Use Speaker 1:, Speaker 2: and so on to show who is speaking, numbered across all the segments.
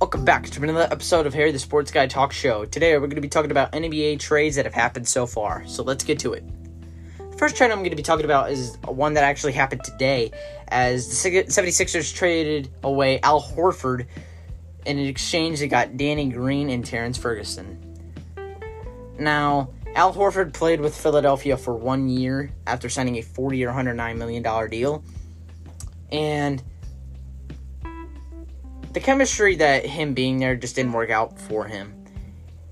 Speaker 1: Welcome back to another episode of Harry the Sports Guy Talk Show. Today we're going to be talking about NBA trades that have happened so far. So let's get to it. The first trade I'm going to be talking about is one that actually happened today as the 76ers traded away Al Horford in an exchange they got Danny Green and Terrence Ferguson. Now, Al Horford played with Philadelphia for one year after signing a 40 or 109 million dollar deal. And the chemistry that him being there just didn't work out for him.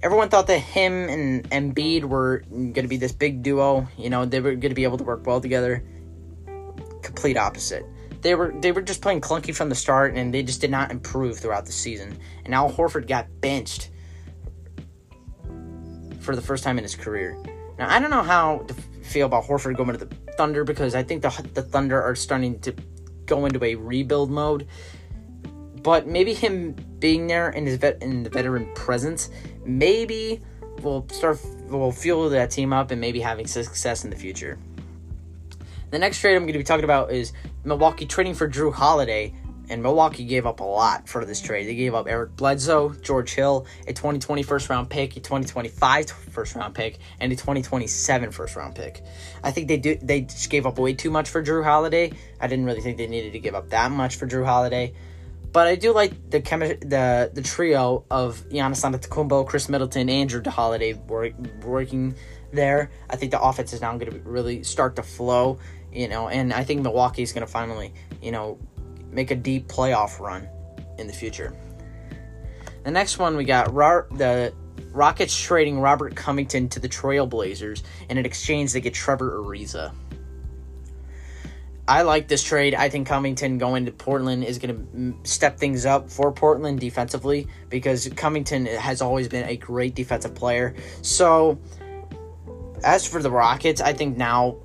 Speaker 1: Everyone thought that him and Embiid were going to be this big duo. You know, they were going to be able to work well together. Complete opposite. They were they were just playing clunky from the start, and they just did not improve throughout the season. And Al Horford got benched for the first time in his career. Now I don't know how to feel about Horford going to the Thunder because I think the the Thunder are starting to go into a rebuild mode but maybe him being there in his vet in the veteran presence, maybe will start will fuel that team up and maybe having success in the future. The next trade I'm going to be talking about is Milwaukee trading for Jrue Holiday, and Milwaukee gave up a lot for this trade. They gave up Eric Bledsoe, George Hill, a 2020 first round pick, a 2025 first round pick, and a 2027 first round pick. I think they do they just gave up way too much for Jrue Holiday. I didn't really think they needed to give up that much for Jrue Holiday. But I do like the chemi- the the trio of Giannis Antetokounmpo, Khris Middleton, and Jrue Holiday work, working there. I think the offense is now going to really start to flow, you know, and I think Milwaukee is going to finally, you know, make a deep playoff run in the future. The next one we got the Rockets trading Robert Covington to the Trailblazers, and in exchange they get Trevor Ariza. I like this trade. I think Covington going to Portland is going to step things up for Portland defensively because Covington has always been a great defensive player. So, as for the Rockets, I think now,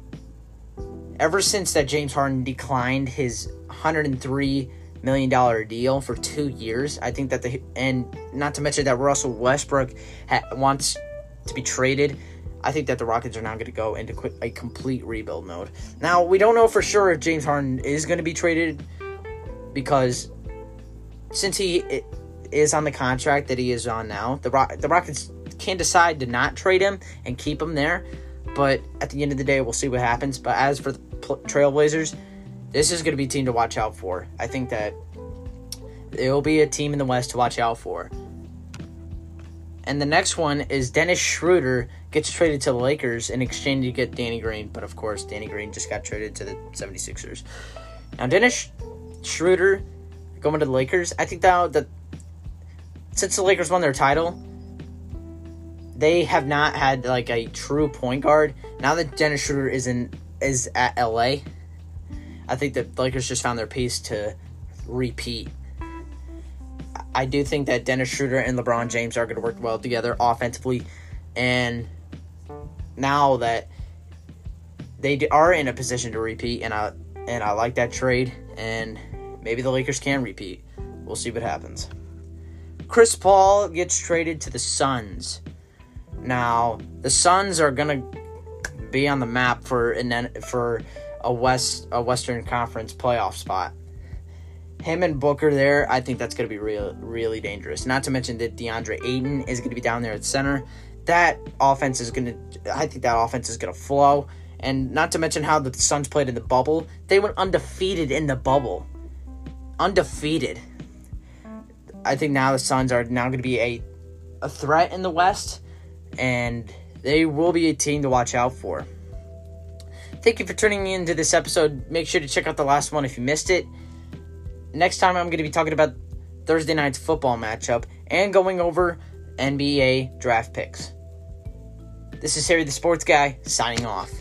Speaker 1: ever since that James Harden declined his 103 million dollar deal for two years, I think that the and not to mention that Russell Westbrook ha, wants to be traded. I think that the Rockets are now going to go into a complete rebuild mode. Now, we don't know for sure if James Harden is going to be traded because since he is on the contract that he is on now, the the Rockets can decide to not trade him and keep him there. But at the end of the day, we'll see what happens. But as for the Trailblazers, this is going to be a team to watch out for. I think that it will be a team in the West to watch out for. And the next one is Dennis Schroeder gets traded to the Lakers in exchange to get Danny Green. But of course, Danny Green just got traded to the 76ers. Now, Dennis Schroeder going to the Lakers, I think now that since the Lakers won their title, they have not had like a true point guard. Now that Dennis Schroeder is in is at LA, I think that the Lakers just found their piece to repeat I do think that Dennis Schroeder and LeBron James are going to work well together offensively. And now that they are in a position to repeat, and I and I like that trade, and maybe the Lakers can repeat. We'll see what happens. Chris Paul gets traded to the Suns. Now the Suns are gonna be on the map for an for a West a Western Conference playoff spot him and Booker there, I think that's going to be real, really dangerous. Not to mention that DeAndre Ayton is going to be down there at center. That offense is going to, I think that offense is going to flow. And not to mention how the Suns played in the bubble. They went undefeated in the bubble. Undefeated. I think now the Suns are now going to be a, a threat in the West. And they will be a team to watch out for. Thank you for tuning into this episode. Make sure to check out the last one if you missed it next time I'm going to be talking about Thursday night's football matchup and going over NBA draft picks. This is Harry the Sports Guy signing off.